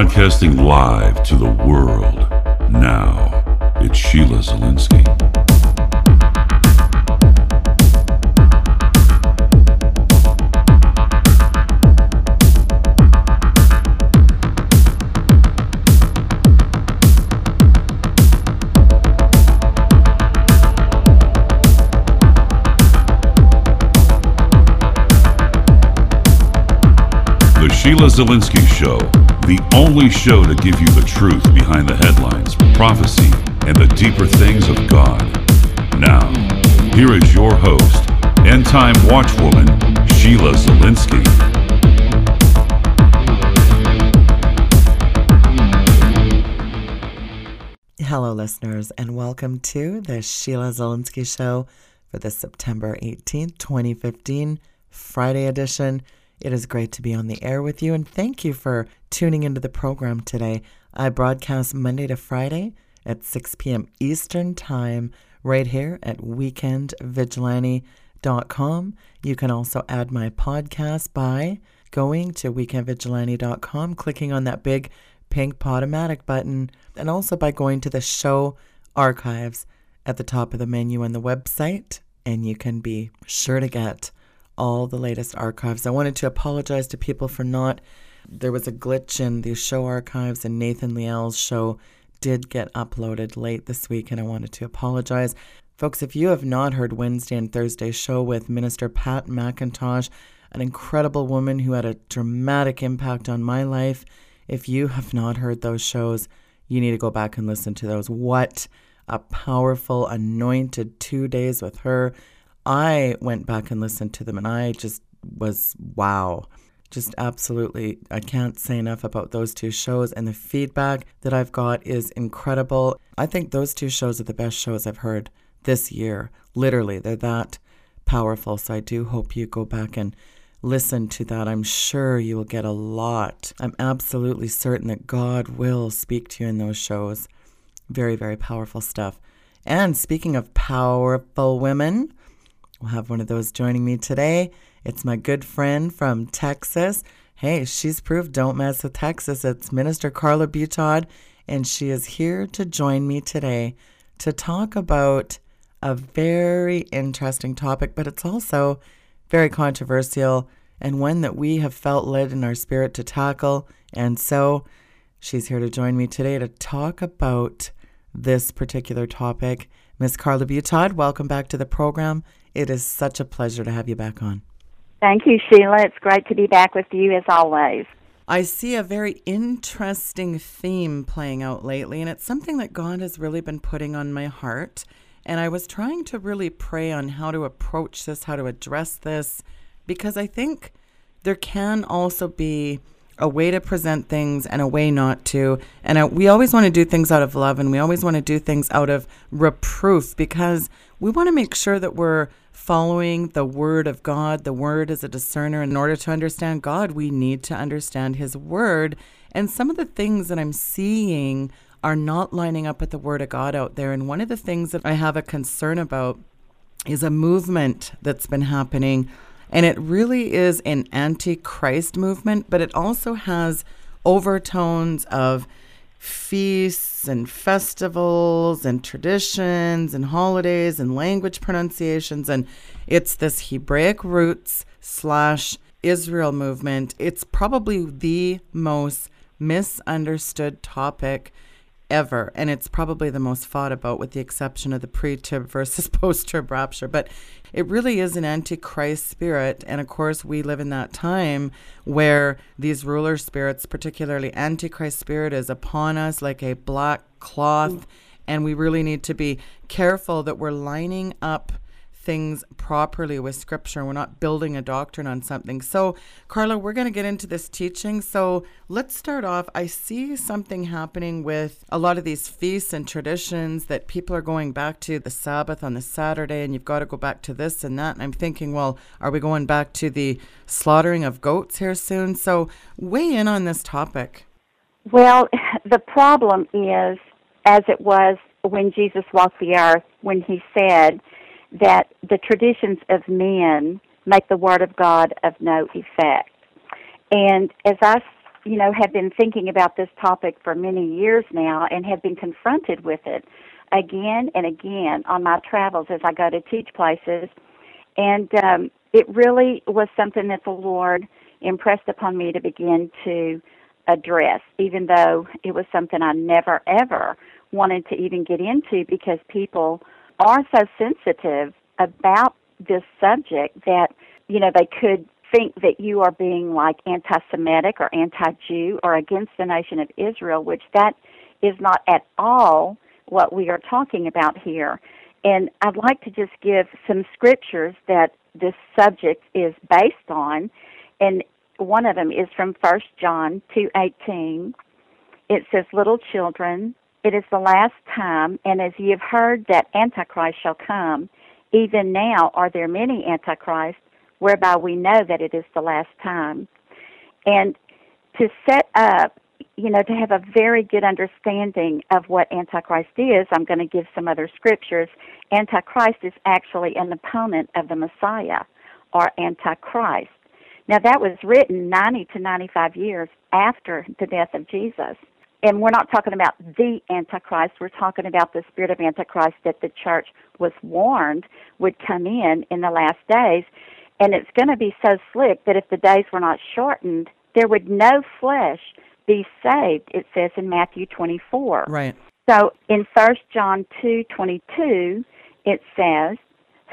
Broadcasting live to the world. Now, it's Sheila Zilinsky. The Sheila Zilinsky Show, the only show to give you the truth behind the headlines, prophecy, and the deeper things of God. Now, here is your host, end time watchwoman, Sheila Zilinsky. Hello, listeners, and welcome to the Sheila Zilinsky Show for the September 18th, 2015, Friday edition. It is great to be on the air with you, and thank you for tuning into the program today. I broadcast Monday to Friday at 6 p.m. Eastern Time right here at weekendvigilante.com. You can also add my podcast by going to weekendvigilante.com, clicking on that big pink Podomatic button, and also by going to the show archives at the top of the menu on the website, and you can be sure to get all the latest archives. I wanted to apologize to people for not. There was a glitch in the show archives, and Nathan Leal's show did get uploaded late this week, and I wanted to apologize. Folks, if you have not heard Wednesday and Thursday show with Minister Pat McIntosh, an incredible woman who had a dramatic impact on my life, if you have not heard those shows, you need to go back and listen to those. What a powerful, anointed two days with her. I went back and listened to them and I just was wow. Just absolutely, I can't say enough about those two shows, and the feedback that I've got is incredible. I think those two shows are the best shows I've heard this year. Literally, they're that powerful. So I do hope you go back and listen to that. I'm sure you will get a lot. I'm absolutely certain that God will speak to you in those shows. Very, very powerful stuff. And speaking of powerful women, we'll have one of those joining me today. It's my good friend from Texas. Hey, she's proof don't mess with Texas. It's Minister Carla Butaud, and she is here to join me today to talk about a very interesting topic, but it's also very controversial and one that we have felt led in our spirit to tackle. And so she's here to join me today to talk about this particular topic. Miss Carla Butaud, welcome back to the program. It is such a pleasure to have you back on. Thank you, Sheila. It's great to be back with you as always. I see a very interesting theme playing out lately, and it's something that God has really been putting on my heart. And I was trying to really pray on how to approach this, how to address this, because I think there can also be a way to present things and a way not to. And we always want to do things out of love and we always want to do things out of reproof because we want to make sure that we're following the word of God. The word is a discerner. In order to understand God, we need to understand his word. And some of the things that I'm seeing are not lining up with the word of God out there. And one of the things that I have a concern about is a movement that's been happening and it really is an anti-Christ movement, but it also has overtones of feasts and festivals and traditions and holidays and language pronunciations. And it's this Hebraic roots slash Israel movement. It's probably the most misunderstood topic ever. And it's probably the most fought about, with the exception of the pre trib versus post trib rapture. But it really is an antichrist spirit. And of course, we live in that time where these ruler spirits, particularly antichrist spirit, is upon us like a black cloth. Mm. And we really need to be careful that we're lining up things properly with scripture. We're not building a doctrine on something. So, Carla, we're going to get into this teaching. So, let's start off. I see something happening with a lot of these feasts and traditions that people are going back to the Sabbath on the Saturday, and you've got to go back to this and that. And I'm thinking, well, are we going back to the slaughtering of goats here soon? So, weigh in on this topic. Well, the problem is, as it was when Jesus walked the earth, when he said, that the traditions of men make the Word of God of no effect. And as I, you know, have been thinking about this topic for many years now and have been confronted with it again and again on my travels as I go to teach places. And um, it really was something that the Lord impressed upon me to begin to address, even though it was something I never ever wanted to even get into because people are so sensitive about this subject that, you know, they could think that you are being like anti Semitic or anti Jew or against the nation of Israel, which that is not at all what we are talking about here. And I'd like to just give some scriptures that this subject is based on. And one of them is from 1 John 2:18. It says, "Little children, it is the last time, and as ye have heard that Antichrist shall come, even now are there many Antichrists, whereby we know that it is the last time." And to set up, you know, to have a very good understanding of what Antichrist is, I'm going to give some other scriptures. Antichrist is actually an opponent of the Messiah or Antichrist. Now, that was written 90 to 95 years after the death of Jesus. And we're not talking about the Antichrist, we're talking about the spirit of Antichrist that the church was warned would come in in the last days. And it's going to be so slick that if the days were not shortened, there would no flesh be saved, it says in Matthew 24. Right. So in 1 John 2:22, it says,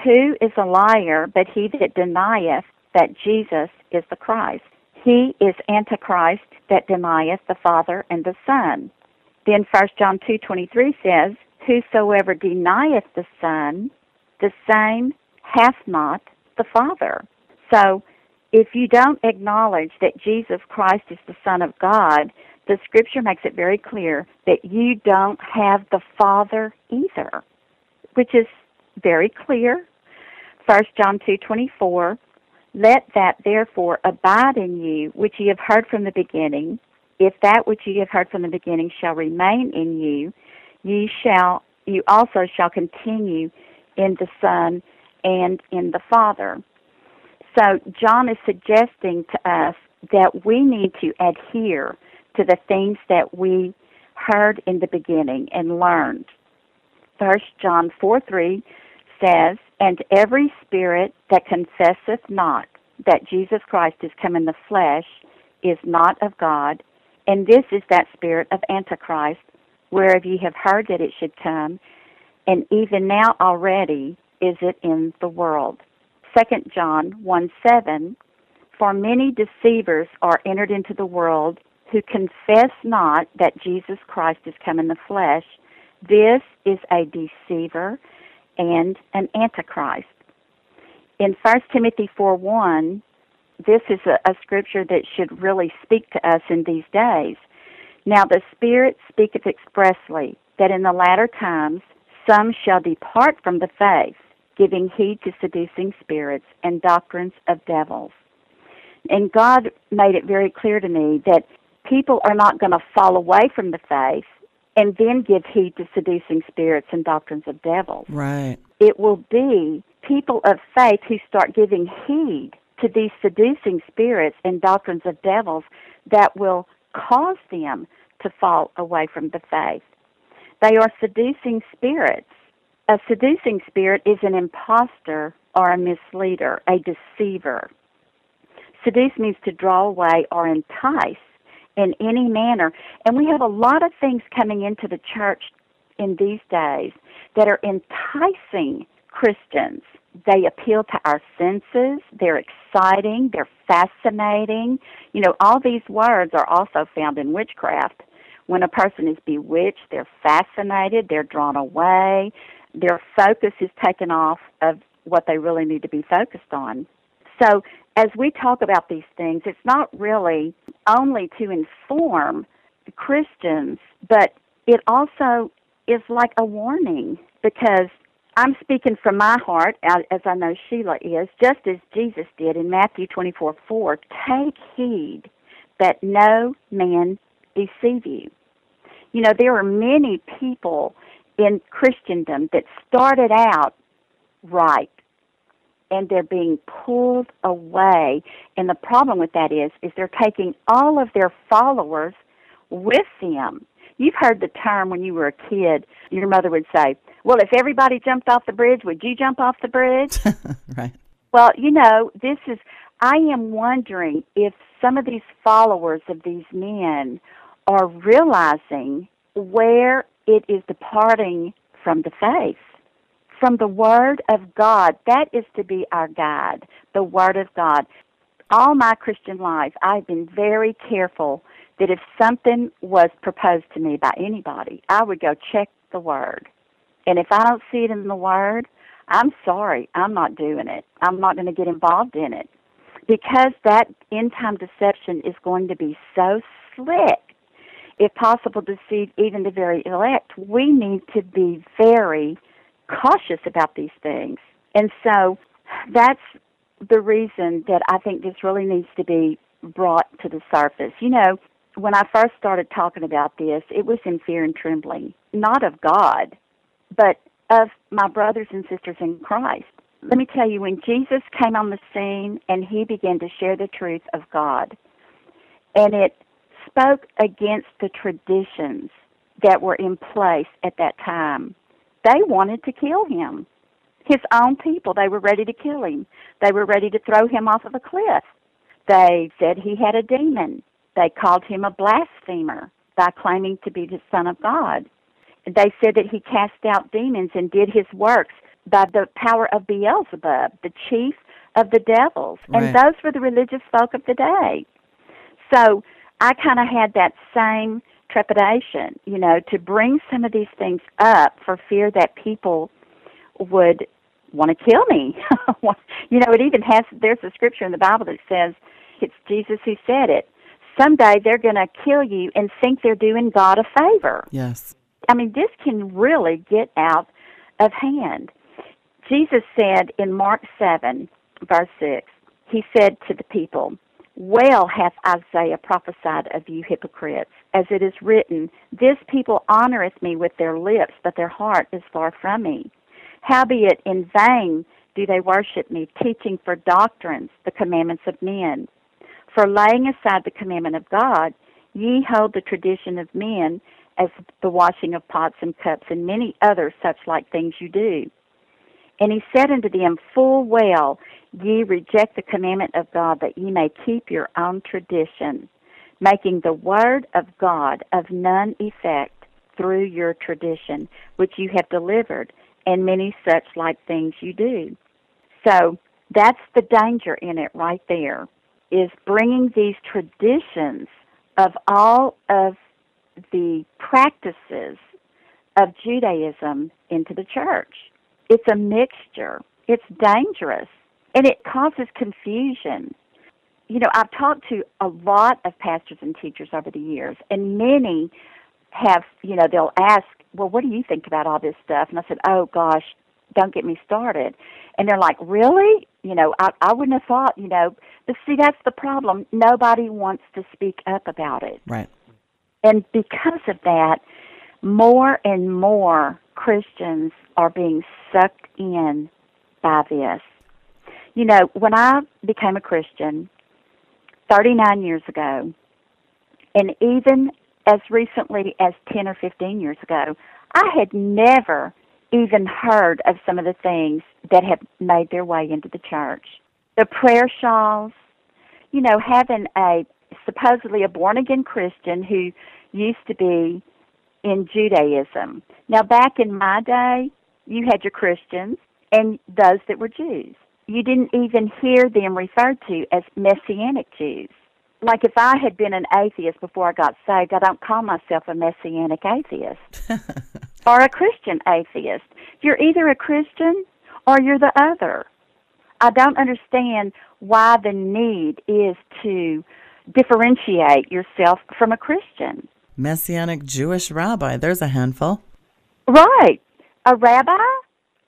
"Who is a liar but he that denieth that Jesus is the Christ. He is Antichrist that denieth the Father and the Son. Then 1 John 2.23 says, Whosoever denieth the Son, the same hath not the Father. So, if you don't acknowledge that Jesus Christ is the Son of God, the scripture makes it very clear that you don't have the Father either, which is very clear. 1 John 2:24 let that therefore abide in you which ye have heard from the beginning. If that which ye have heard from the beginning shall remain in you, ye shall you also shall continue in the Son and in the Father. So John is suggesting to us that we need to adhere to the things that we heard in the beginning and learned. First John four three says, And every spirit that confesseth not that Jesus Christ is come in the flesh is not of God, and this is that spirit of Antichrist, whereof ye have heard that it should come, and even now already is it in the world. Second John 1 7 For many deceivers are entered into the world who confess not that Jesus Christ is come in the flesh. This is a deceiver and an antichrist. In 1 Timothy 4 1, this is a, a scripture that should really speak to us in these days. Now the Spirit speaketh expressly that in the latter times some shall depart from the faith, giving heed to seducing spirits and doctrines of devils. And God made it very clear to me that people are not going to fall away from the faith and then give heed to seducing spirits and doctrines of devils. Right. It will be people of faith who start giving heed to these seducing spirits and doctrines of devils that will cause them to fall away from the faith. They are seducing spirits. A seducing spirit is an impostor or a misleader, a deceiver. Seduce means to draw away or entice in any manner. And we have a lot of things coming into the church in these days that are enticing Christians. They appeal to our senses. They're exciting. They're fascinating. You know, all these words are also found in witchcraft. When a person is bewitched, they're fascinated, they're drawn away, their focus is taken off of what they really need to be focused on. So, as we talk about these things, it's not really only to inform Christians, but it also is like a warning because I'm speaking from my heart, as I know Sheila is, just as Jesus did in Matthew 24 4. Take heed that no man deceive you. You know, there are many people in Christendom that started out right, and they're being pulled away. And the problem with that is, is they're taking all of their followers with them. You've heard the term when you were a kid, your mother would say, Well, if everybody jumped off the bridge, would you jump off the bridge? right. Well, you know, this is, I am wondering if some of these followers of these men are realizing where it is departing from the faith, from the Word of God. That is to be our guide, the Word of God. All my Christian life, I've been very careful that if something was proposed to me by anybody, I would go check the Word. And if I don't see it in the Word, I'm sorry, I'm not doing it. I'm not going to get involved in it. Because that end time deception is going to be so slick, if possible, deceive even the very elect, we need to be very cautious about these things. And so that's the reason that I think this really needs to be brought to the surface. You know, when I first started talking about this, it was in fear and trembling, not of God, but of my brothers and sisters in Christ. Let me tell you, when Jesus came on the scene and he began to share the truth of God, and it spoke against the traditions that were in place at that time, they wanted to kill him. His own people, they were ready to kill him. They were ready to throw him off of a cliff. They said he had a demon. They called him a blasphemer by claiming to be the Son of God. They said that he cast out demons and did his works by the power of Beelzebub, the chief of the devils. Right. And those were the religious folk of the day. So I kind of had that same trepidation, you know, to bring some of these things up for fear that people would want to kill me. you know, it even has, there's a scripture in the Bible that says, it's Jesus who said it. Someday they're going to kill you and think they're doing God a favor. Yes. I mean, this can really get out of hand. Jesus said in Mark 7, verse 6, he said to the people, Well hath Isaiah prophesied of you hypocrites, as it is written, This people honoreth me with their lips, but their heart is far from me. Howbeit in vain do they worship me, teaching for doctrines the commandments of men. For laying aside the commandment of God, ye hold the tradition of men as the washing of pots and cups, and many other such like things you do. And he said unto them, Full well, ye reject the commandment of God, that ye may keep your own tradition, making the word of God of none effect through your tradition, which you have delivered, and many such like things you do. So that's the danger in it right there, is bringing these traditions of all of the practices of Judaism into the church. It's a mixture. It's dangerous. And it causes confusion. You know, I've talked to a lot of pastors and teachers over the years, and many have, you know, they'll ask, well, what do you think about all this stuff? And I said, oh, gosh, don't get me started. And they're like, really? You know, I, I wouldn't have thought, you know. But see, that's the problem. Nobody wants to speak up about it. Right. And because of that, more and more Christians are being sucked in by this. You know, when I became a Christian 39 years ago, and even as recently as 10 or 15 years ago, I had never even heard of some of the things that have made their way into the church. The prayer shawls, you know, having a supposedly a born again Christian who used to be in Judaism. Now, back in my day, you had your Christians and those that were Jews. You didn't even hear them referred to as Messianic Jews. Like if I had been an atheist before I got saved, I don't call myself a Messianic atheist or a Christian atheist. You're either a Christian or you're the other. I don't understand why the need is to differentiate yourself from a Christian. Messianic Jewish rabbi. There's a handful. Right. A rabbi?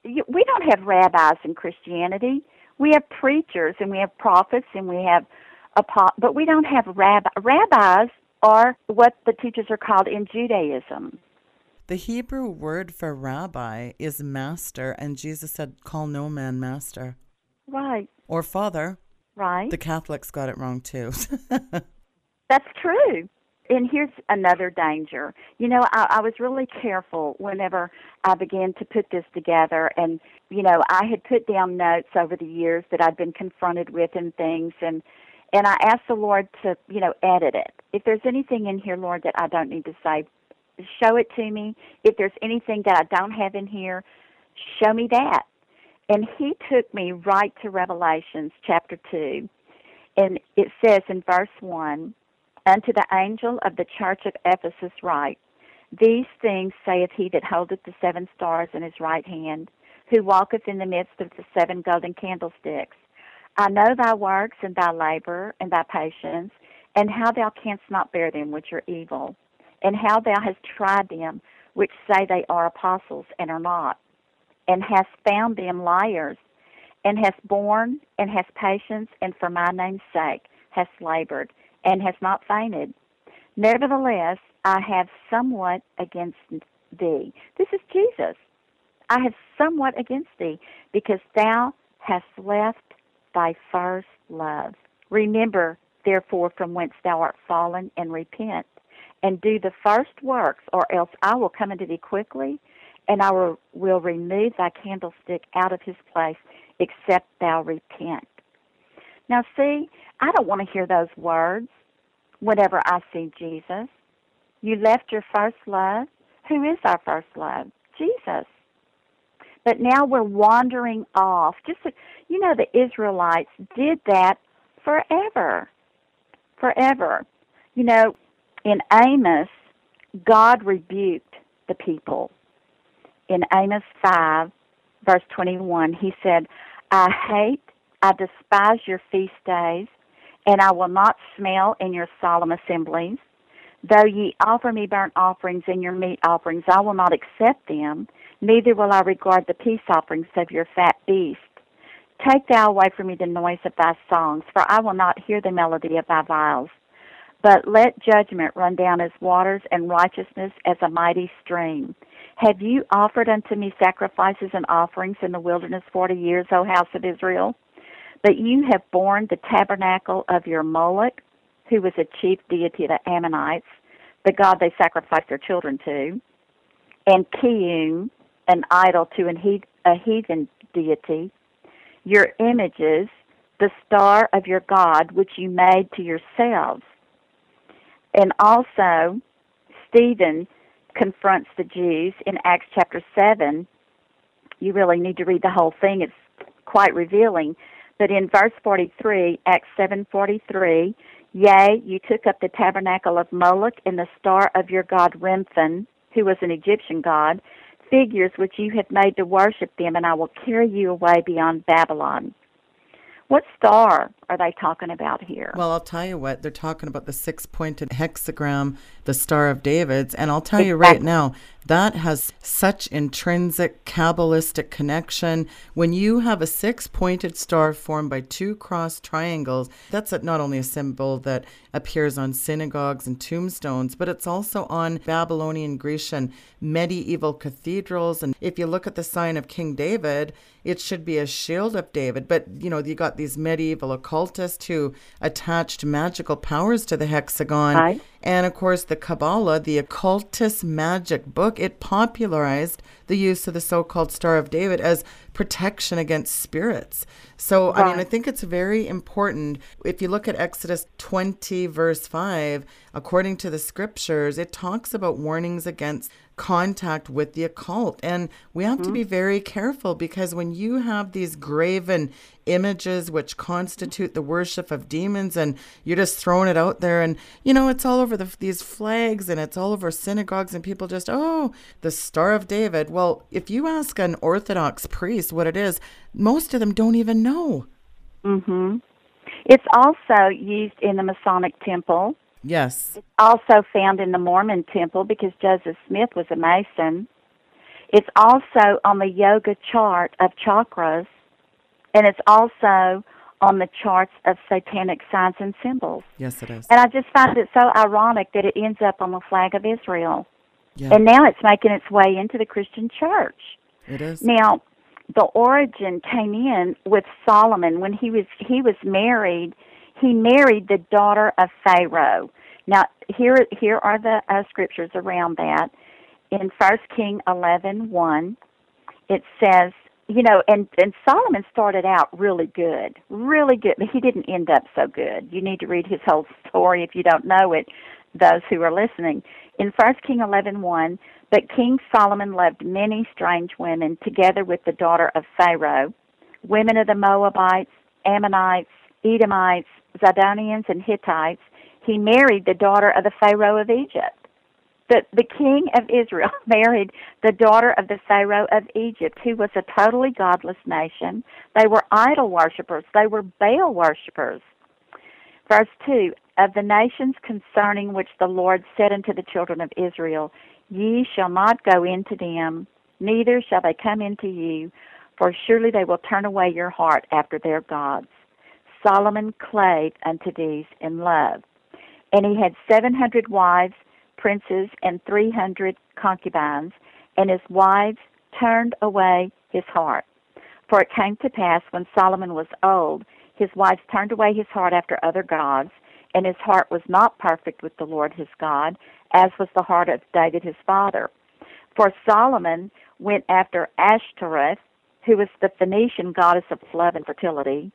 We don't have rabbis in Christianity. We have preachers and we have prophets and we have but we don't have rabbi. Rabbis are what the teachers are called in Judaism. The Hebrew word for rabbi is master, and Jesus said, Call no man master. Right. Or father. Right. The Catholics got it wrong too. That's true. And here's another danger. You know, I, I was really careful whenever I began to put this together. And, you know, I had put down notes over the years that I'd been confronted with and things. And, and I asked the Lord to, you know, edit it. If there's anything in here, Lord, that I don't need to say, show it to me. If there's anything that I don't have in here, show me that. And he took me right to Revelations chapter 2. And it says in verse 1 Unto the angel of the church of Ephesus write, These things saith he that holdeth the seven stars in his right hand, who walketh in the midst of the seven golden candlesticks. I know thy works and thy labor and thy patience, and how thou canst not bear them which are evil, and how thou hast tried them which say they are apostles and are not, and hast found them liars, and hast borne and hast patience, and for my name's sake hast labored and has not fainted. Nevertheless, I have somewhat against thee. This is Jesus. I have somewhat against thee, because thou hast left thy first love. Remember, therefore, from whence thou art fallen, and repent, and do the first works, or else I will come unto thee quickly, and I will, will remove thy candlestick out of his place, except thou repent. Now, see, I don't want to hear those words whenever I see Jesus. You left your first love. Who is our first love? Jesus. But now we're wandering off. Just you know, the Israelites did that forever, forever. You know, in Amos, God rebuked the people. In Amos five, verse twenty-one, he said, "I hate, I despise your feast days." And I will not smell in your solemn assemblies. Though ye offer me burnt offerings and your meat offerings, I will not accept them, neither will I regard the peace offerings of your fat beast. Take thou away from me the noise of thy songs, for I will not hear the melody of thy viols. But let judgment run down as waters, and righteousness as a mighty stream. Have you offered unto me sacrifices and offerings in the wilderness forty years, O house of Israel? But you have borne the tabernacle of your Moloch, who was a chief deity of the Ammonites, the god they sacrificed their children to, and Chiun, an idol to a heathen deity, your images, the star of your God, which you made to yourselves. And also, Stephen confronts the Jews in Acts chapter 7. You really need to read the whole thing, it's quite revealing. But in verse 43, Acts 7:43, yea, you took up the tabernacle of Moloch and the star of your god Remphan, who was an Egyptian god, figures which you had made to worship them, and I will carry you away beyond Babylon. What star are they talking about here? Well, I'll tell you what, they're talking about the six pointed hexagram, the Star of David's. And I'll tell you right now, that has such intrinsic Kabbalistic connection. When you have a six pointed star formed by two cross triangles, that's not only a symbol that appears on synagogues and tombstones, but it's also on Babylonian, Grecian, medieval cathedrals. And if you look at the sign of King David, it should be a shield of David. But, you know, you got these medieval occultists who attached magical powers to the hexagon. Right. And of course, the Kabbalah, the occultist magic book, it popularized the use of the so called Star of David as protection against spirits. So, right. I mean, I think it's very important. If you look at Exodus 20, verse 5, according to the scriptures, it talks about warnings against contact with the occult. And we have mm-hmm. to be very careful because when you have these graven images which constitute the worship of demons and you're just throwing it out there and you know it's all over the, these flags and it's all over synagogues and people just oh the star of david well if you ask an orthodox priest what it is most of them don't even know mhm it's also used in the masonic temple Yes. It's also found in the Mormon temple because Joseph Smith was a Mason. It's also on the yoga chart of chakras, and it's also on the charts of satanic signs and symbols. Yes, it is. And I just find it so ironic that it ends up on the flag of Israel. Yeah. And now it's making its way into the Christian church. It is. Now, the origin came in with Solomon when he was he was married. He married the daughter of Pharaoh. Now here here are the uh, scriptures around that. In First King eleven one, it says, you know, and and Solomon started out really good, really good, but he didn't end up so good. You need to read his whole story if you don't know it. Those who are listening, in First King eleven one, but King Solomon loved many strange women, together with the daughter of Pharaoh, women of the Moabites, Ammonites, Edomites, Zidonians, and Hittites. He married the daughter of the Pharaoh of Egypt. The, the king of Israel married the daughter of the Pharaoh of Egypt, who was a totally godless nation. They were idol worshippers, they were Baal worshippers. Verse 2 Of the nations concerning which the Lord said unto the children of Israel, Ye shall not go into them, neither shall they come into you, for surely they will turn away your heart after their gods. Solomon clave unto these in love. And he had seven hundred wives, princes, and three hundred concubines, and his wives turned away his heart. For it came to pass when Solomon was old, his wives turned away his heart after other gods, and his heart was not perfect with the Lord his God, as was the heart of David his father. For Solomon went after Ashtoreth, who was the Phoenician goddess of love and fertility,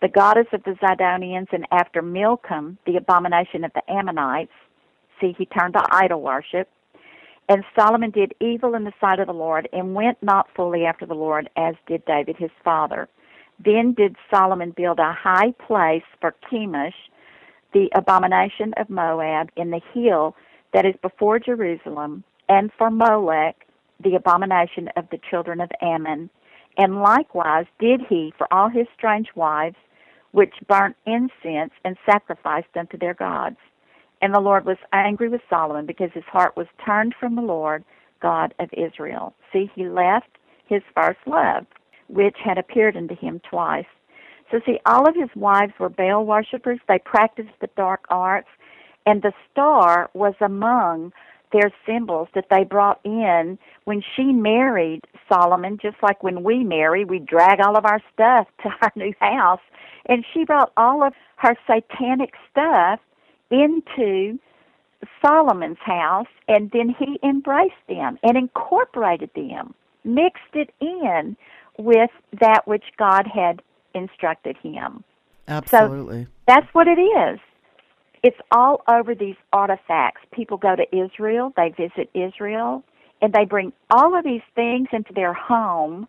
the goddess of the Zidonians, and after Milcom, the abomination of the Ammonites. See, he turned to idol worship. And Solomon did evil in the sight of the Lord, and went not fully after the Lord, as did David his father. Then did Solomon build a high place for Chemosh, the abomination of Moab in the hill that is before Jerusalem, and for Molech, the abomination of the children of Ammon. And likewise did he for all his strange wives, which burnt incense and sacrificed unto their gods. And the Lord was angry with Solomon because his heart was turned from the Lord, God of Israel. See, he left his first love, which had appeared unto him twice. So, see, all of his wives were Baal worshippers. They practiced the dark arts, and the star was among their symbols that they brought in when she married Solomon, just like when we marry, we drag all of our stuff to our new house. And she brought all of her satanic stuff into Solomon's house, and then he embraced them and incorporated them, mixed it in with that which God had instructed him. Absolutely. So that's what it is. It's all over these artifacts. People go to Israel, they visit Israel, and they bring all of these things into their home,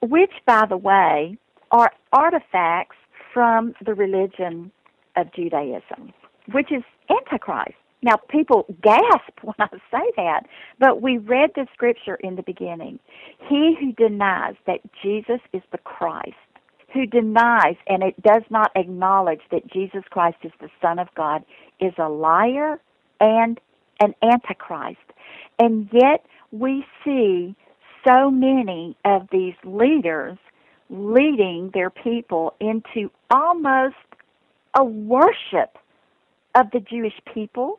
which, by the way, are artifacts from the religion of Judaism, which is Antichrist. Now, people gasp when I say that, but we read the scripture in the beginning. He who denies that Jesus is the Christ who denies and it does not acknowledge that Jesus Christ is the Son of God is a liar and an antichrist. And yet we see so many of these leaders leading their people into almost a worship of the Jewish people.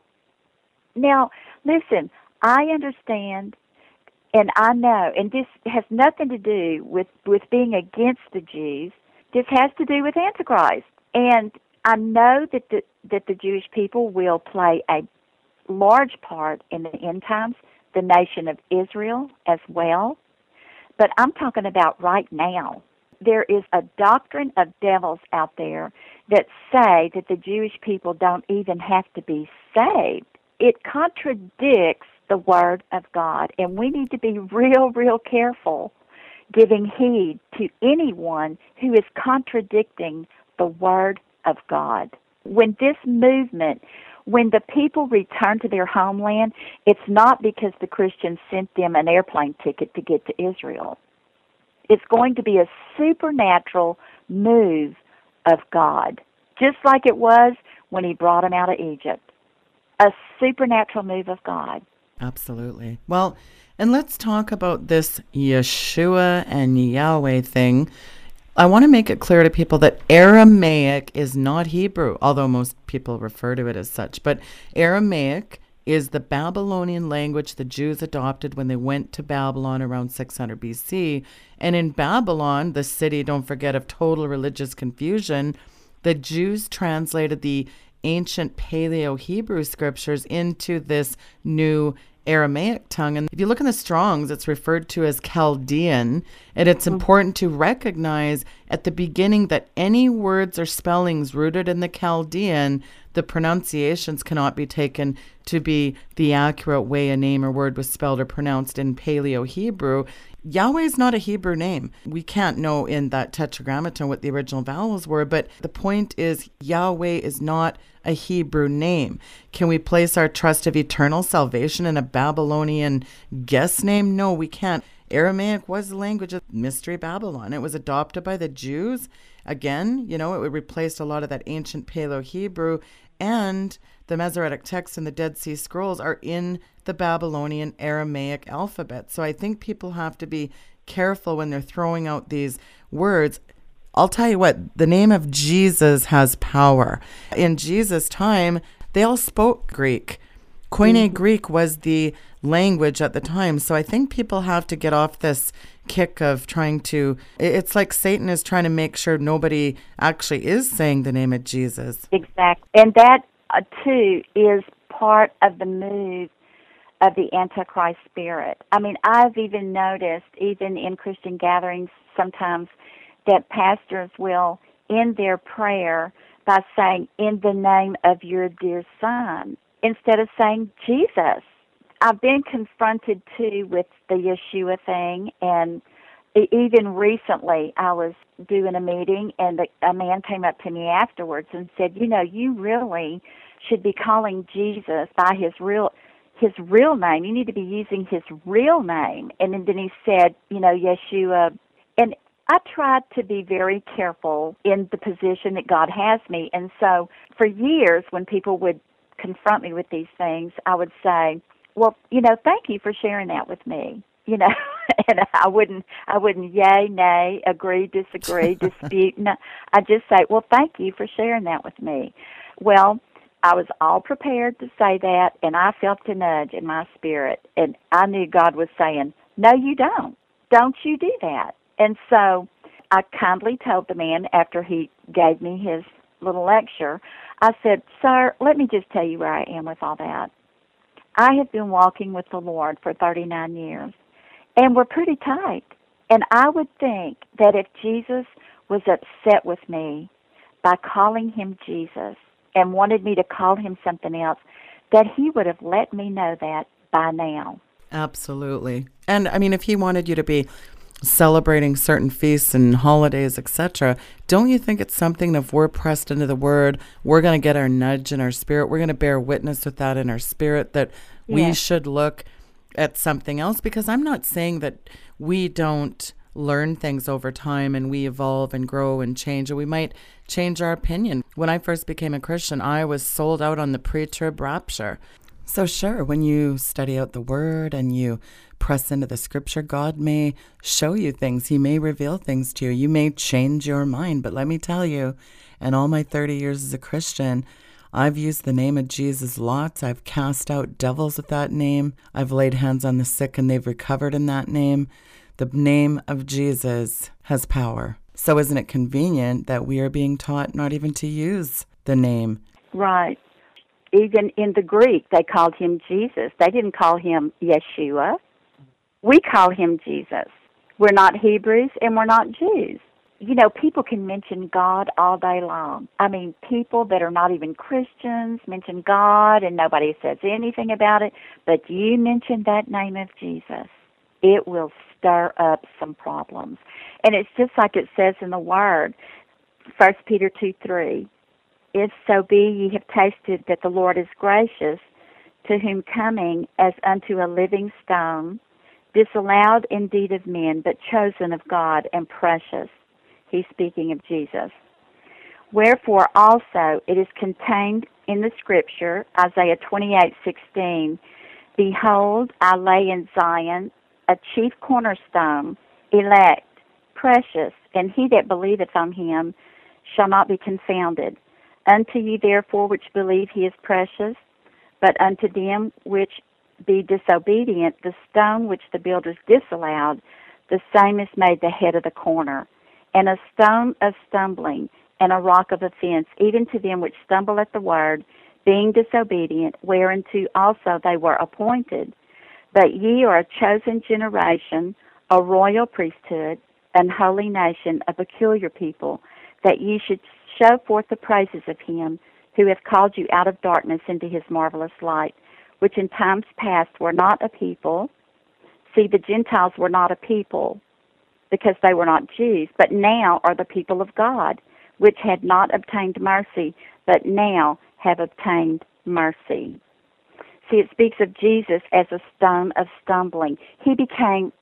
Now, listen, I understand and I know, and this has nothing to do with, with being against the Jews. This has to do with Antichrist. And I know that the, that the Jewish people will play a large part in the end times, the nation of Israel as well. But I'm talking about right now. There is a doctrine of devils out there that say that the Jewish people don't even have to be saved. It contradicts the Word of God, and we need to be real, real careful giving heed to anyone who is contradicting the Word of God. When this movement, when the people return to their homeland, it's not because the Christians sent them an airplane ticket to get to Israel. It's going to be a supernatural move of God, just like it was when He brought them out of Egypt. A supernatural move of God. Absolutely. Well, and let's talk about this Yeshua and Yahweh thing. I want to make it clear to people that Aramaic is not Hebrew, although most people refer to it as such. But Aramaic is the Babylonian language the Jews adopted when they went to Babylon around 600 BC. And in Babylon, the city, don't forget, of total religious confusion, the Jews translated the ancient Paleo Hebrew scriptures into this new Aramaic tongue. And if you look in the Strongs, it's referred to as Chaldean. And it's mm-hmm. important to recognize at the beginning that any words or spellings rooted in the Chaldean, the pronunciations cannot be taken to be the accurate way a name or word was spelled or pronounced in Paleo Hebrew. Yahweh is not a Hebrew name. We can't know in that tetragrammaton what the original vowels were, but the point is Yahweh is not a Hebrew name. Can we place our trust of eternal salvation in a Babylonian guess name? No, we can't. Aramaic was the language of Mystery Babylon. It was adopted by the Jews. Again, you know, it replaced a lot of that ancient Paleo Hebrew and the Masoretic texts and the Dead Sea Scrolls are in the Babylonian Aramaic alphabet. So I think people have to be careful when they're throwing out these words. I'll tell you what, the name of Jesus has power. In Jesus' time, they all spoke Greek. Koine mm-hmm. Greek was the language at the time. So I think people have to get off this kick of trying to, it's like Satan is trying to make sure nobody actually is saying the name of Jesus. Exactly. And that, uh, too, is part of the move of the Antichrist spirit. I mean, I've even noticed, even in Christian gatherings, sometimes that pastors will end their prayer by saying, In the name of your dear son, instead of saying Jesus. I've been confronted too with the Yeshua thing, and even recently I was doing a meeting, and a man came up to me afterwards and said, "You know, you really should be calling Jesus by his real his real name. You need to be using his real name. And then he said, you know, Yeshua. And I tried to be very careful in the position that God has me. And so for years, when people would confront me with these things, I would say, well, you know, thank you for sharing that with me. You know, and I wouldn't, I wouldn't yay, nay, agree, disagree, dispute. No, I just say, well, thank you for sharing that with me. Well, I was all prepared to say that, and I felt a nudge in my spirit, and I knew God was saying, "No, you don't. Don't you do that." And so, I kindly told the man after he gave me his little lecture, I said, "Sir, let me just tell you where I am with all that. I have been walking with the Lord for 39 years, and we're pretty tight. And I would think that if Jesus was upset with me by calling him Jesus, and wanted me to call him something else, that he would have let me know that by now. Absolutely. And I mean, if he wanted you to be celebrating certain feasts and holidays, etc., don't you think it's something if we're pressed into the word, we're going to get our nudge in our spirit, we're going to bear witness with that in our spirit that yes. we should look at something else? Because I'm not saying that we don't learn things over time and we evolve and grow and change and we might change our opinion. When I first became a Christian, I was sold out on the pre trib rapture. So, sure, when you study out the word and you press into the scripture, God may show you things. He may reveal things to you. You may change your mind. But let me tell you, in all my 30 years as a Christian, I've used the name of Jesus lots. I've cast out devils with that name. I've laid hands on the sick and they've recovered in that name. The name of Jesus has power. So, isn't it convenient that we are being taught not even to use the name? Right. Even in the Greek, they called him Jesus. They didn't call him Yeshua. We call him Jesus. We're not Hebrews and we're not Jews. You know, people can mention God all day long. I mean, people that are not even Christians mention God and nobody says anything about it, but you mention that name of Jesus it will stir up some problems. And it's just like it says in the Word, First Peter 2 3. If so be ye have tasted that the Lord is gracious, to whom coming as unto a living stone, disallowed indeed of men, but chosen of God and precious. He's speaking of Jesus. Wherefore also it is contained in the scripture, Isaiah twenty eight sixteen, Behold, I lay in Zion a chief cornerstone, elect, precious, and he that believeth on him shall not be confounded. Unto you therefore which believe he is precious, But unto them which be disobedient, the stone which the builders disallowed, the same is made the head of the corner, and a stone of stumbling, and a rock of offense, even to them which stumble at the word, being disobedient, whereunto also they were appointed. But ye are a chosen generation, a royal priesthood, an holy nation, a peculiar people, that ye should show forth the praises of him who hath called you out of darkness into his marvelous light, which in times past were not a people. See, the Gentiles were not a people because they were not Jews, but now are the people of God, which had not obtained mercy, but now have obtained mercy. See, it speaks of Jesus as a stone of stumbling. He became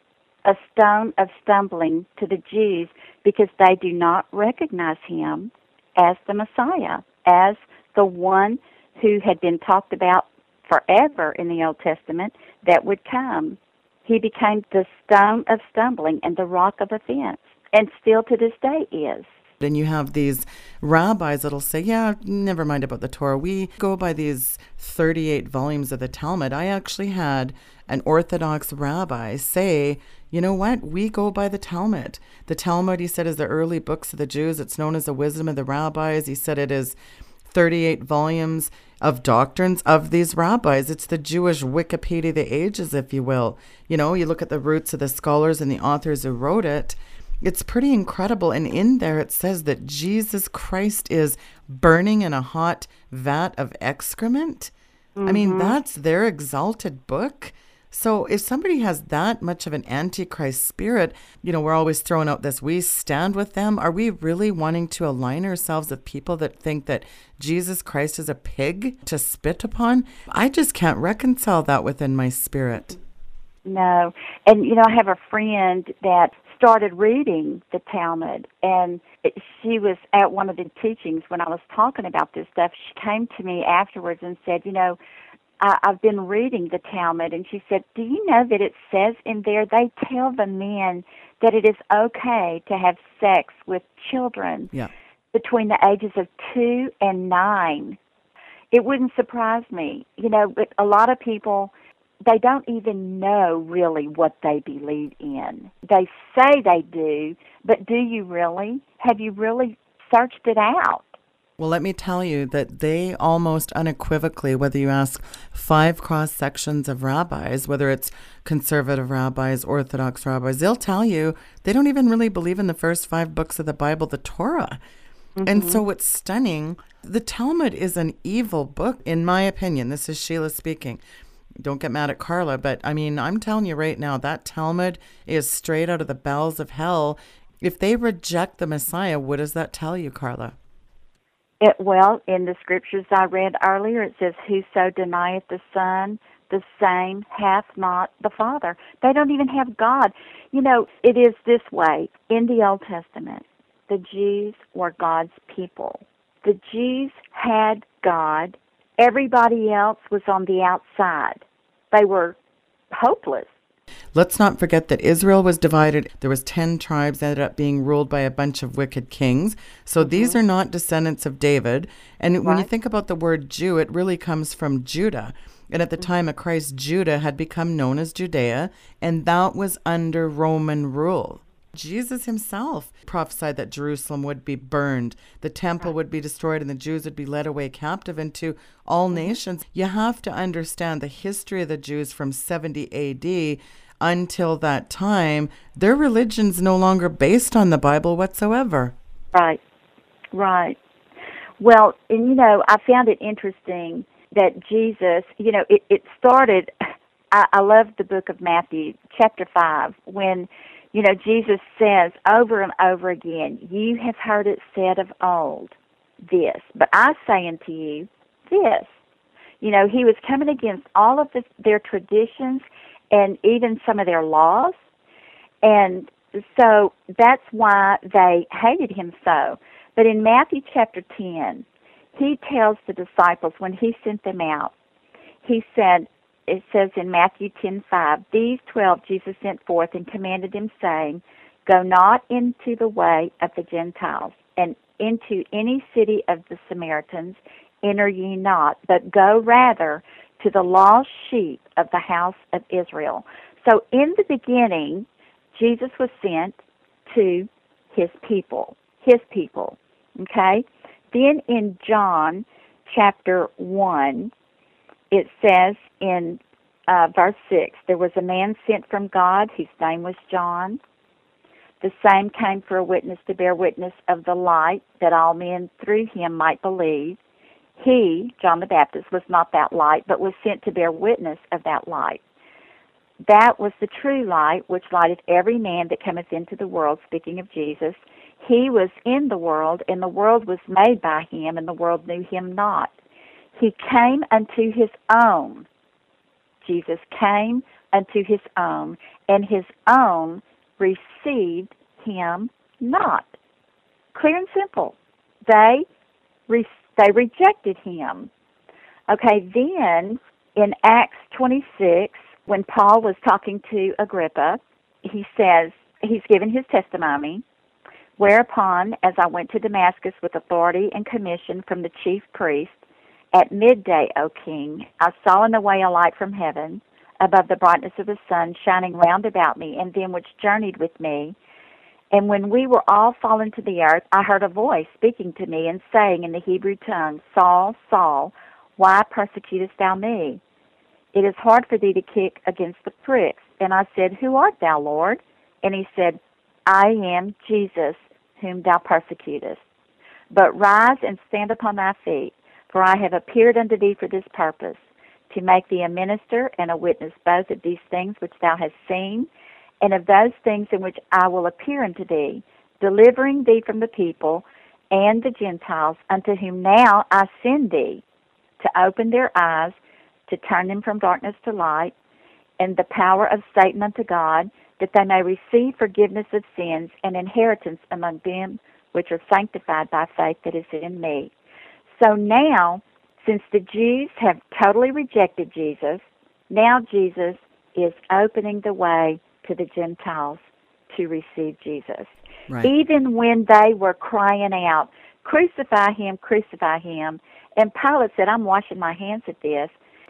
a stone of stumbling to the Jews because they do not recognize him as the Messiah, as the one who had been talked about forever in the Old Testament that would come. He became the stone of stumbling and the rock of offense, and still to this day is. And you have these rabbis that'll say, Yeah, never mind about the Torah. We go by these 38 volumes of the Talmud. I actually had an Orthodox rabbi say, You know what? We go by the Talmud. The Talmud, he said, is the early books of the Jews. It's known as the wisdom of the rabbis. He said it is 38 volumes of doctrines of these rabbis. It's the Jewish Wikipedia of the ages, if you will. You know, you look at the roots of the scholars and the authors who wrote it. It's pretty incredible. And in there, it says that Jesus Christ is burning in a hot vat of excrement. Mm-hmm. I mean, mm-hmm. that's their exalted book. So if somebody has that much of an antichrist spirit, you know, we're always throwing out this we stand with them. Are we really wanting to align ourselves with people that think that Jesus Christ is a pig to spit upon? I just can't reconcile that within my spirit. No. And you know, I have a friend that started reading the Talmud, and she was at one of the teachings when I was talking about this stuff. She came to me afterwards and said, "You know, I, I've been reading the Talmud, and she said, Do you know that it says in there they tell the men that it is okay to have sex with children yeah. between the ages of two and nine? It wouldn't surprise me. You know, but a lot of people they don't even know really what they believe in. They say they do, but do you really? Have you really searched it out? Well, let me tell you that they almost unequivocally, whether you ask five cross sections of rabbis, whether it's conservative rabbis, Orthodox rabbis, they'll tell you they don't even really believe in the first five books of the Bible, the Torah. Mm-hmm. And so it's stunning. The Talmud is an evil book, in my opinion. This is Sheila speaking. Don't get mad at Carla, but I mean, I'm telling you right now, that Talmud is straight out of the bowels of hell. If they reject the Messiah, what does that tell you, Carla? It, well, in the scriptures I read earlier, it says, Whoso denieth the Son, the same hath not the Father. They don't even have God. You know, it is this way. In the Old Testament, the Jews were God's people. The Jews had God. Everybody else was on the outside. They were hopeless. Let's not forget that Israel was divided. There was 10 tribes that ended up being ruled by a bunch of wicked kings. So mm-hmm. these are not descendants of David. And right. when you think about the word Jew, it really comes from Judah. And at the mm-hmm. time of Christ, Judah had become known as Judea, and that was under Roman rule. Jesus himself prophesied that Jerusalem would be burned, the temple would be destroyed, and the Jews would be led away captive into all mm-hmm. nations. You have to understand the history of the Jews from 70 AD until that time. Their religion's no longer based on the Bible whatsoever. Right, right. Well, and you know, I found it interesting that Jesus, you know, it, it started. I, I love the book of Matthew, chapter 5, when you know, Jesus says over and over again, You have heard it said of old, this, but I say unto you, this. You know, he was coming against all of the, their traditions and even some of their laws. And so that's why they hated him so. But in Matthew chapter 10, he tells the disciples when he sent them out, he said, it says in Matthew 10:5, these 12 Jesus sent forth and commanded them saying, Go not into the way of the Gentiles, and into any city of the Samaritans enter ye not, but go rather to the lost sheep of the house of Israel. So in the beginning, Jesus was sent to his people, his people. Okay? Then in John chapter 1, it says in uh, verse 6 there was a man sent from God whose name was John. The same came for a witness to bear witness of the light, that all men through him might believe. He, John the Baptist, was not that light, but was sent to bear witness of that light. That was the true light, which lighteth every man that cometh into the world, speaking of Jesus. He was in the world, and the world was made by him, and the world knew him not. He came unto his own. Jesus came unto his own, and his own received him not. Clear and simple. They re- they rejected him. Okay, then in Acts 26, when Paul was talking to Agrippa, he says he's given his testimony. Whereupon, as I went to Damascus with authority and commission from the chief priest, at midday, O king, I saw in the way a light from heaven, above the brightness of the sun, shining round about me, and them which journeyed with me. And when we were all fallen to the earth, I heard a voice speaking to me and saying in the Hebrew tongue, Saul, Saul, why persecutest thou me? It is hard for thee to kick against the pricks. And I said, Who art thou, Lord? And he said, I am Jesus, whom thou persecutest. But rise and stand upon thy feet for I have appeared unto thee for this purpose, to make thee a minister and a witness both of these things which thou hast seen, and of those things in which I will appear unto thee, delivering thee from the people and the Gentiles, unto whom now I send thee, to open their eyes, to turn them from darkness to light, and the power of Satan unto God, that they may receive forgiveness of sins and inheritance among them which are sanctified by faith that is in me. So now, since the Jews have totally rejected Jesus, now Jesus is opening the way to the Gentiles to receive Jesus. Right. Even when they were crying out, Crucify him, crucify him. And Pilate said, I'm washing my hands of this.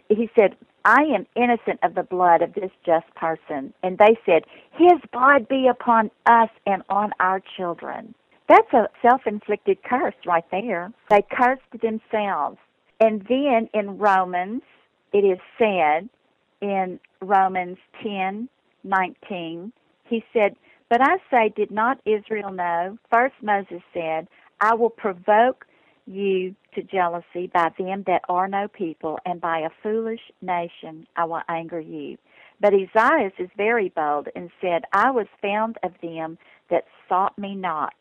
He said, I am innocent of the blood of this just person. And they said, His blood be upon us and on our children. That's a self inflicted curse right there. They cursed themselves. And then in Romans, it is said in Romans ten nineteen, he said, But I say, did not Israel know? First Moses said, I will provoke you to jealousy by them that are no people, and by a foolish nation I will anger you. But Isaiah is very bold and said, I was found of them that sought me not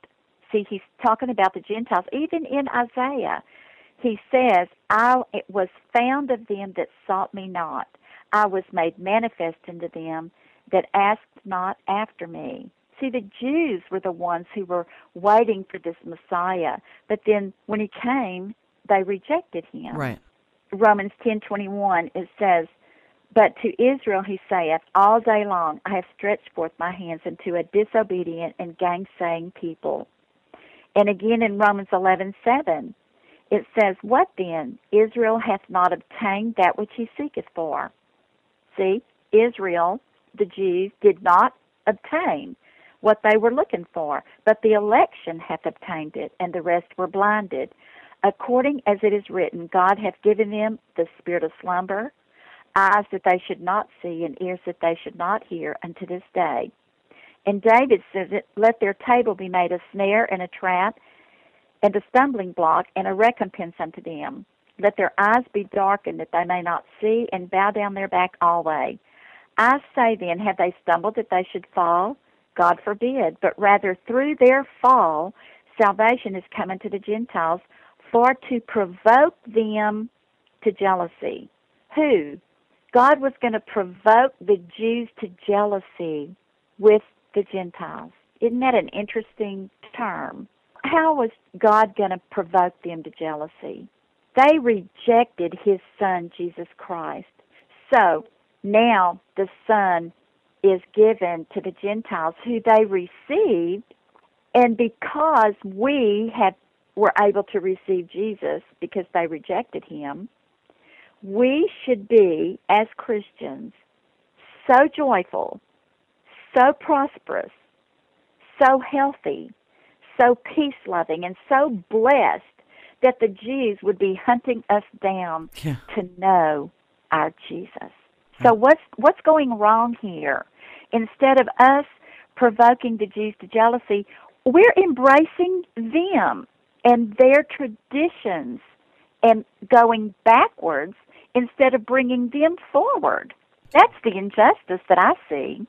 see, he's talking about the Gentiles. Even in Isaiah, he says, I was found of them that sought me not. I was made manifest unto them that asked not after me. See, the Jews were the ones who were waiting for this Messiah, but then when he came, they rejected him. Right. Romans ten twenty one it says, But to Israel he saith, All day long I have stretched forth my hands unto a disobedient and gainsaying people. And again in Romans 11:7, it says, "What then? Israel hath not obtained that which he seeketh for." See, Israel, the Jews, did not obtain what they were looking for, but the election hath obtained it, and the rest were blinded. According as it is written, God hath given them the spirit of slumber, eyes that they should not see, and ears that they should not hear, unto this day. And David says, Let their table be made a snare and a trap, and a stumbling block, and a recompense unto them. Let their eyes be darkened, that they may not see, and bow down their back always. I say then, have they stumbled that they should fall? God forbid, but rather through their fall, salvation is coming to the Gentiles for to provoke them to jealousy. Who? God was going to provoke the Jews to jealousy with the Gentiles. Isn't that an interesting term? How was God going to provoke them to jealousy? They rejected his son, Jesus Christ. So now the son is given to the Gentiles who they received, and because we have were able to receive Jesus because they rejected him, we should be, as Christians, so joyful, so prosperous, so healthy, so peace loving, and so blessed that the Jews would be hunting us down Yeah. to know our Jesus. So hmm. what's what's going wrong here? Instead of us provoking the Jews to jealousy, we're embracing them and their traditions and going backwards instead of bringing them forward. That's the injustice that I see.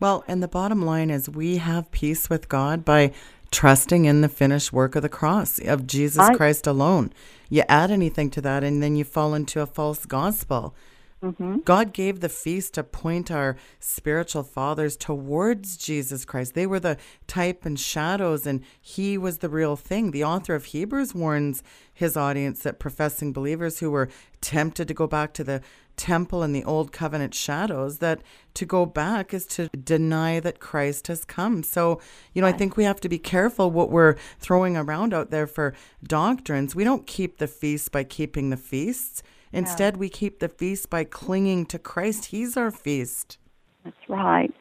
Well, and the bottom line is we have peace with God by trusting in the finished work of the cross of Jesus I- Christ alone. You add anything to that, and then you fall into a false gospel. Mm-hmm. God gave the feast to point our spiritual fathers towards Jesus Christ. They were the type and shadows, and He was the real thing. The author of Hebrews warns his audience that professing believers who were tempted to go back to the temple and the old covenant shadows, that to go back is to deny that Christ has come. So, you know, I think we have to be careful what we're throwing around out there for doctrines. We don't keep the feast by keeping the feasts. Instead, we keep the feast by clinging to Christ. He's our feast. That's right.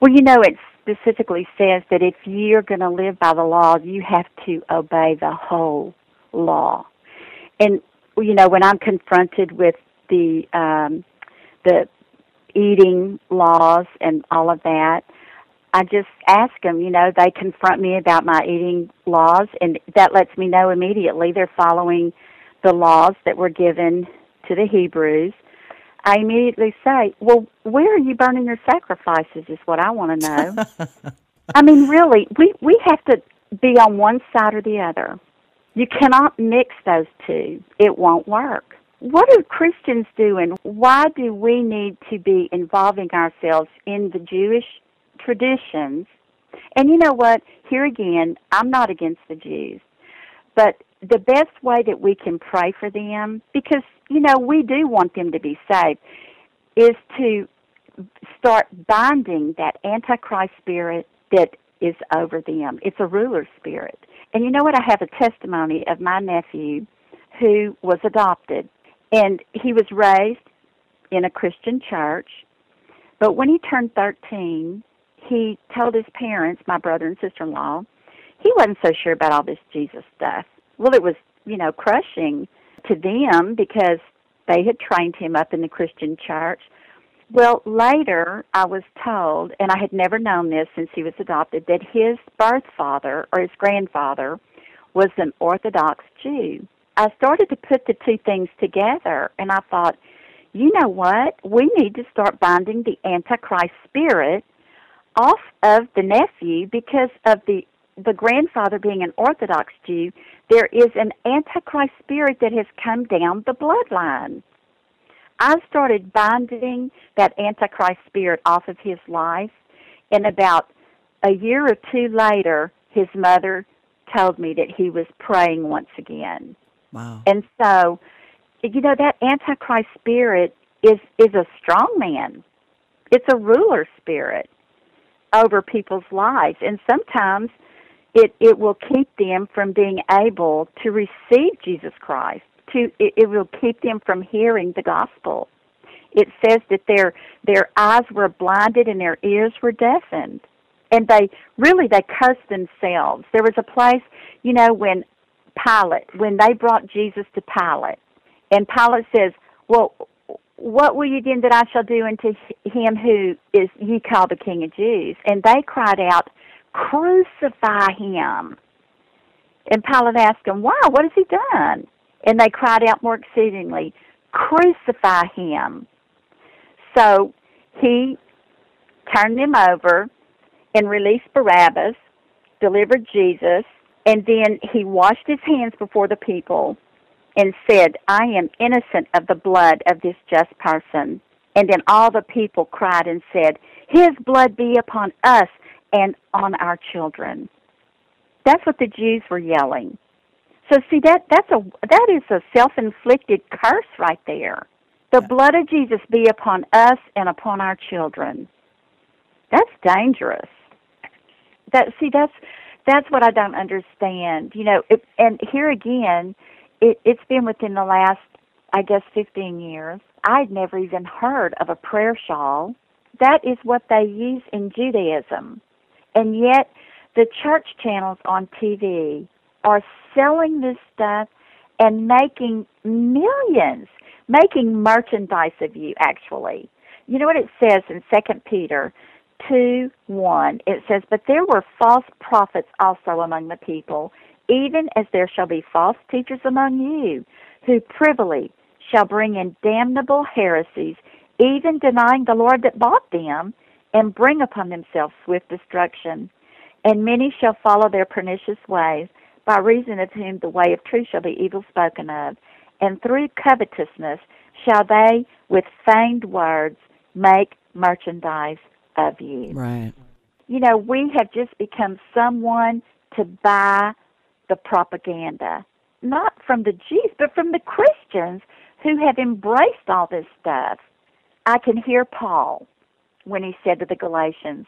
Well, you know, it specifically says that if you're going to live by the law, you have to obey the whole law. And you know, when I'm confronted with the um, the eating laws and all of that, I just ask them. You know, they confront me about my eating laws, and that lets me know immediately they're following the laws that were given to the Hebrews. I immediately say, "Well, where are you burning your sacrifices?" Is what I want to know. I mean, really, we we have to be on one side or the other. You cannot mix those two. It won't work. What do Christians do, and why do we need to be involving ourselves in the Jewish traditions? And you know what? Here again, I'm not against the Jews, but the best way that we can pray for them, because you know we do want them to be saved, is to start binding that antichrist spirit that is over them. It's a ruler spirit. And you know what? I have a testimony of my nephew who was adopted. And he was raised in a Christian church. But when he turned 13, he told his parents, my brother and sister in law, he wasn't so sure about all this Jesus stuff. Well, it was, you know, crushing to them because they had trained him up in the Christian church. Well, later I was told, and I had never known this since he was adopted, that his birth father or his grandfather was an Orthodox Jew. I started to put the two things together, and I thought, you know what? We need to start binding the Antichrist spirit off of the nephew because of the the grandfather being an Orthodox Jew. There is an Antichrist spirit that has come down the bloodline. I started binding that Antichrist spirit off of his life, and about a year or two later, his mother told me that he was praying once again. Wow. And so, you know, that Antichrist spirit is is a strong man. It's a ruler spirit over people's lives, and sometimes it it will keep them from being able to receive Jesus Christ. To it, it will keep them from hearing the gospel. It says that their their eyes were blinded and their ears were deafened, and they really they cursed themselves. There was a place, you know, when Pilate when they brought Jesus to Pilate, and Pilate says, "Well, what will you then that I shall do unto him who is ye call the King of Jews?" And they cried out, "Crucify him!" And Pilate asked them, "Why? What has he done?" And they cried out more exceedingly, "Crucify him!" So he turned them over and released Barabbas, delivered Jesus, and then he washed his hands before the people and said, I am innocent of the blood of this just person. And then all the people cried and said, His blood be upon us and on our children. That's what the Jews were yelling. So see that that's a that is a self-inflicted curse right there. The blood of Jesus be upon us and upon our children. That's dangerous. That see that's that's what I don't understand. You know, it, and here again, it, it's been within the last I guess 15 years. I'd never even heard of a prayer shawl. That is what they use in Judaism. And yet, the church channels on TV are selling this stuff and making millions, making merchandise of you, actually. You know what it says in Second Peter 2 1? It says, But there were false prophets also among the people, even as there shall be false teachers among you, who privily shall bring in damnable heresies, even denying the Lord that bought them, and bring upon themselves swift destruction. And many shall follow their pernicious ways, by reason of whom the way of truth shall be evil spoken of. And through covetousness shall they with feigned words make merchandise of you. Right. You know, we have just become someone to buy the propaganda, not from the Jews, but from the Christians who have embraced all this stuff. I can hear Paul when he said to the Galatians,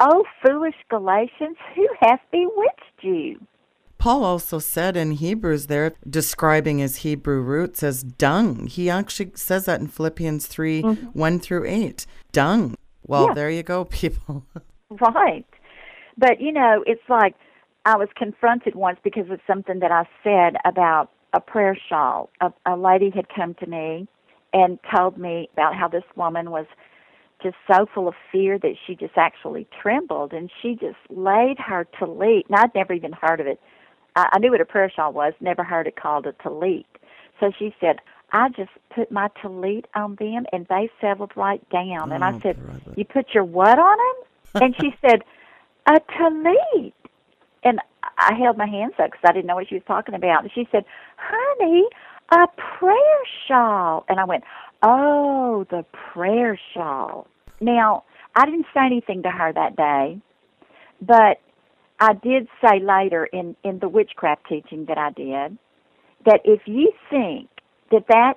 O foolish Galatians, who hath bewitched you? Paul also said in Hebrews there, describing his Hebrew roots as dung. He actually says that in Philippians 3 mm-hmm. 1 through 8. Dung. Well, yeah. there you go, people. right. But, you know, it's like I was confronted once because of something that I said about a prayer shawl. A, a lady had come to me and told me about how this woman was just so full of fear that she just actually trembled and she just laid her tallit. And I'd never even heard of it. I, I knew what a prayer shawl was, never heard it called a tallit. So she said, I just put my tallit on them and they settled right down. And oh, I said, brother. You put your what on them? and she said, A tallit. And I held my hands up because I didn't know what she was talking about. And she said, Honey, a prayer shawl. And I went, Oh, the prayer shawl. Now, I didn't say anything to her that day, but I did say later in, in the witchcraft teaching that I did that if you think that that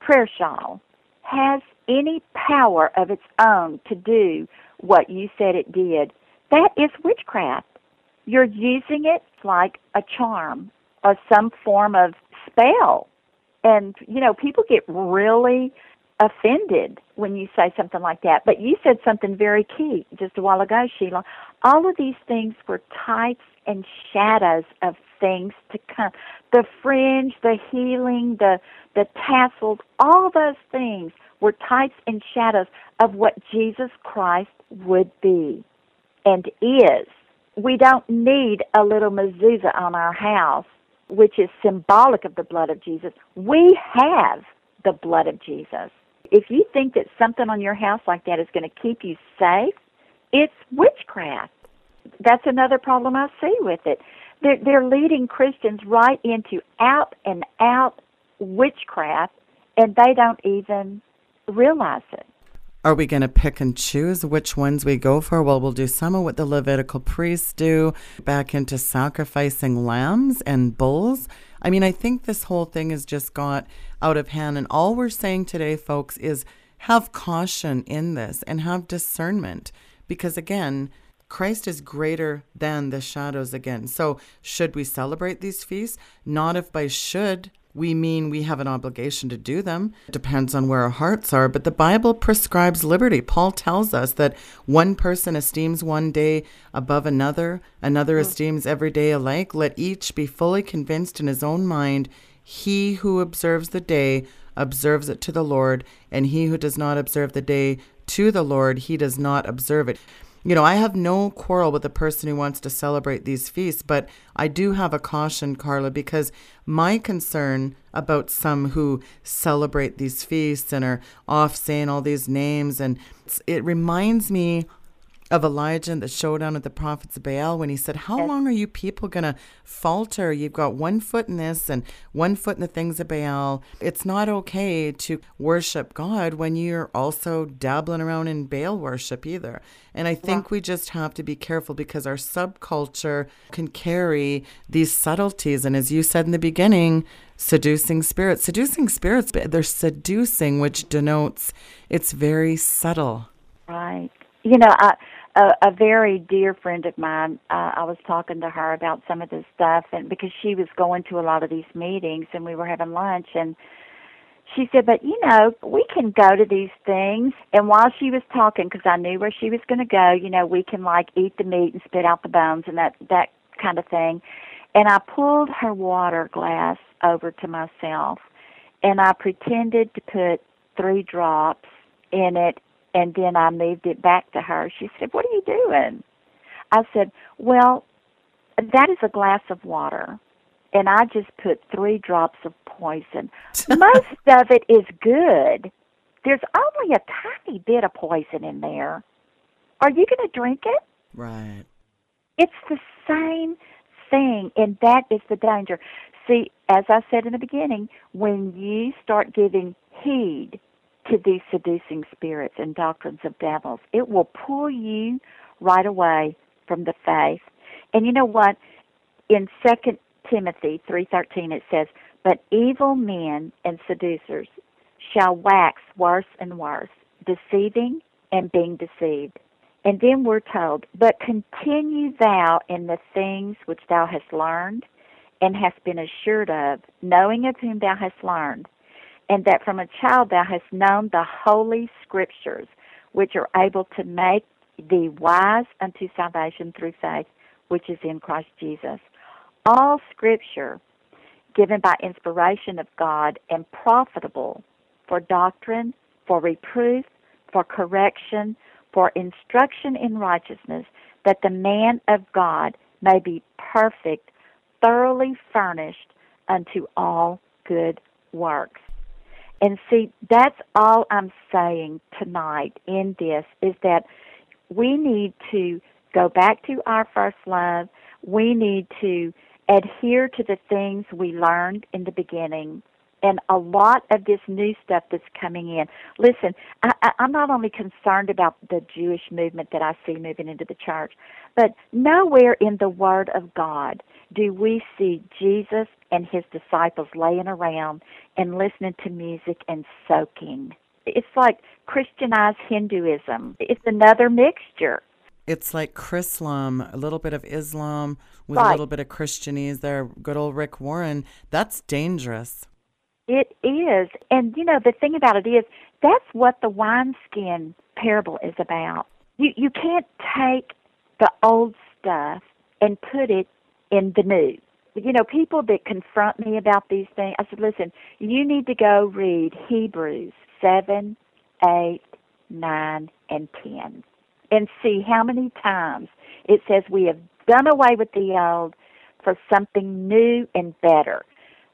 prayer shawl has any power of its own to do what you said it did, that is witchcraft. You're using it like a charm or some form of spell. And, you know, people get really offended when you say something like that. But you said something very key just a while ago, Sheila. All of these things were types and shadows of things to come. The fringe, the healing, the the tassels, all those things were types and shadows of what Jesus Christ would be and is. We don't need a little mezuzah on our house, which is symbolic of the blood of Jesus. We have the blood of Jesus if you think that something on your house like that is going to keep you safe, it's witchcraft. That's another problem I see with it. They're, they're leading Christians right into out and out witchcraft, and they don't even realize it. Are we going to pick and choose which ones we go for? Well, we'll do some of what the Levitical priests do, back into sacrificing lambs and bulls. I mean, I think this whole thing has just got out of hand. And all we're saying today, folks, is have caution in this and have discernment. Because again, Christ is greater than the shadows again. So, should we celebrate these feasts? Not if by should we mean we have an obligation to do them. It depends on where our hearts are, but the Bible prescribes liberty. Paul tells us that one person esteems one day above another, another mm. esteems every day alike. Let each be fully convinced in his own mind. He who observes the day observes it to the Lord, and he who does not observe the day to the Lord, he does not observe it. You know, I have no quarrel with the person who wants to celebrate these feasts, but I do have a caution, Carla, because my concern about some who celebrate these feasts and are off saying all these names, and it reminds me of Elijah and the showdown with the prophets of Baal when he said, How long are you people going to falter? You've got one foot in this and one foot in the things of Baal. It's not okay to worship God when you're also dabbling around in Baal worship either. And I think yeah. we just have to be careful because our subculture can carry these subtleties. And as you said in the beginning, seducing spirits. Seducing spirits, they're seducing, which denotes it's very subtle. Right. You know, I a, a very dear friend of mine, uh, I was talking to her about some of this stuff, and because she was going to a lot of these meetings, and we were having lunch, and she said, but you know, we can go to these things. And while she was talking, because I knew where she was going to go, you know, we can like eat the meat and spit out the bones and that that kind of thing. And I pulled her water glass over to myself, and I pretended to put three drops in it, and then I moved it back to her. She said, "What are you doing?" I said, "Well, that is a glass of water." and I just put three drops of poison. Most of it is good. There's only a tiny bit of poison in there. Are you going to drink it? Right. It's the same thing, and that is the danger. See, as I said in the beginning, when you start giving heed to these seducing spirits and doctrines of devils, it will pull you right away from the faith. And you know what? In Second Timothy 3:13 it says, "But evil men and seducers shall wax worse and worse, deceiving and being deceived." And then we're told, "But continue thou in the things which thou hast learned and hast been assured of, knowing of whom thou hast learned, and that from a child thou hast known the holy scriptures, which are able to make thee wise unto salvation through faith, which is in Christ Jesus." all scripture given by inspiration of God and profitable for doctrine, for reproof, for correction, for instruction in righteousness, that the man of God may be perfect, thoroughly furnished unto all good works. And see, that's all I'm saying tonight in this is that we need to go back to our first love. We need to adhere to the things we learned in the beginning and a lot of this new stuff that's coming in. Listen, I, I'm not only concerned about the Jewish movement that I see moving into the church, but nowhere in the Word of God do we see Jesus and his disciples laying around and listening to music and soaking. It's like Christianized Hinduism. It's another mixture. It's like Chrislam, a little bit of Islam with Right. a little bit of Christianese there. Good old Rick Warren. That's dangerous. It is. And you know, the thing about it is that's what the wineskin parable is about. You you can't take the old stuff and put it in the new. You know, people that confront me about these things, I said, listen, you need to go read Hebrews 7, 8, 9, and 10 and see how many times it says we have done away with the old for something new and better.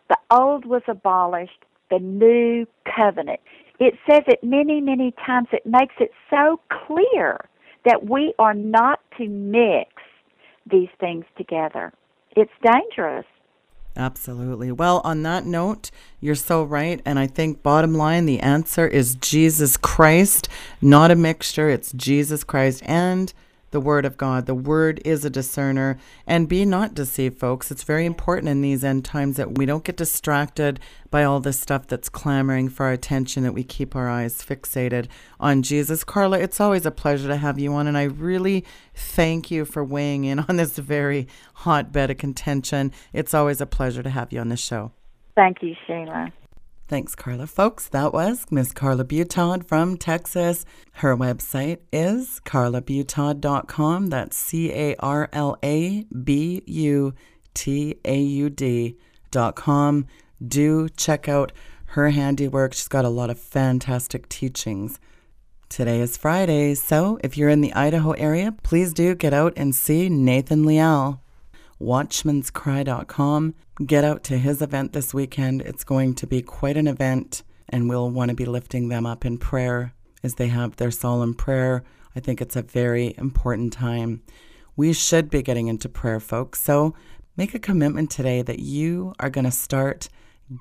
The old was abolished, the new covenant. It says it many, many times. It makes it so clear that we are not to mix these things together. It's dangerous. Absolutely. Well, on that note, you're so right. And I think, bottom line, the answer is Jesus Christ, not a mixture. It's Jesus Christ and the Word of God. The Word is a discerner. And be not deceived, folks. It's very important in these end times that we don't get distracted by all this stuff that's clamoring for our attention, that we keep our eyes fixated on Jesus. Carla, it's always a pleasure to have you on. And I really thank you for weighing in on this very hotbed of contention. It's always a pleasure to have you on the show. Thank you, Sheila. Thanks, Carla. Folks, that was Miss Carla Butaud from Texas. Her website is carlabutaud.com. That's C A R L A B U T A U D.com. Do check out her handiwork. She's got a lot of fantastic teachings. Today is Friday, so if you're in the Idaho area, please do get out and see Nathan Leal watchmanscry.com. Get out to his event this weekend. It's going to be quite an event, and we'll want to be lifting them up in prayer as they have their solemn prayer. I think it's a very important time. We should be getting into prayer, folks. So make a commitment today that you are going to start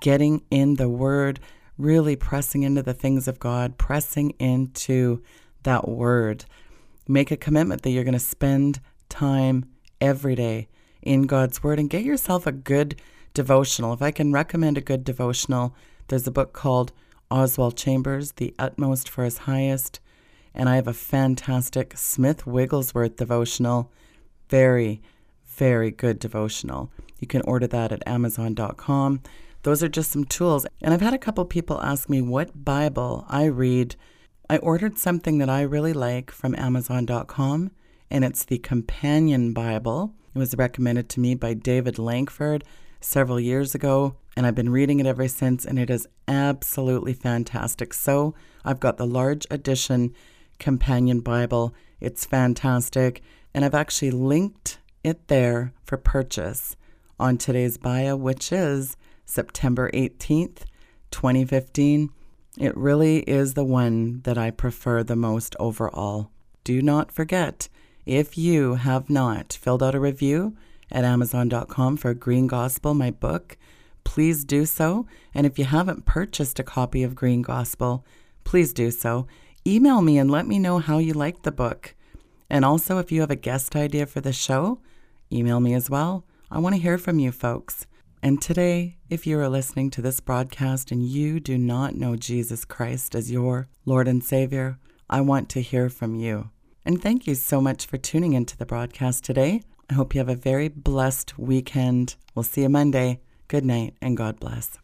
getting in the Word, really pressing into the things of God, pressing into that Word. Make a commitment that you're going to spend time every day in God's Word and get yourself a good devotional. If I can recommend a good devotional, there's a book called Oswald Chambers, The Utmost for His Highest. And I have a fantastic Smith Wigglesworth devotional. Very, very good devotional. You can order that at Amazon.com. those are just some tools. And I've had a couple people ask me what Bible I read. I ordered something that I really like from Amazon.com, and it's the Companion Bible. It was recommended to me by David Lankford several years ago, and I've been reading it ever since, and it is absolutely fantastic. So I've got the large edition Companion Bible. It's fantastic, and I've actually linked it there for purchase on today's bio, which is September 18th, 2015. It really is the one that I prefer the most overall. Do not forget, if you have not filled out a review at Amazon.com for Green Gospel, my book, please do so. And if you haven't purchased a copy of Green Gospel, please do so. Email me and let me know how you liked the book. And also, if you have a guest idea for the show, email me as well. I want to hear from you folks. And today, if you are listening to this broadcast and you do not know Jesus Christ as your Lord and Savior, I want to hear from you. And thank you so much for tuning into the broadcast today. I hope you have a very blessed weekend. We'll see you Monday. Good night and God bless.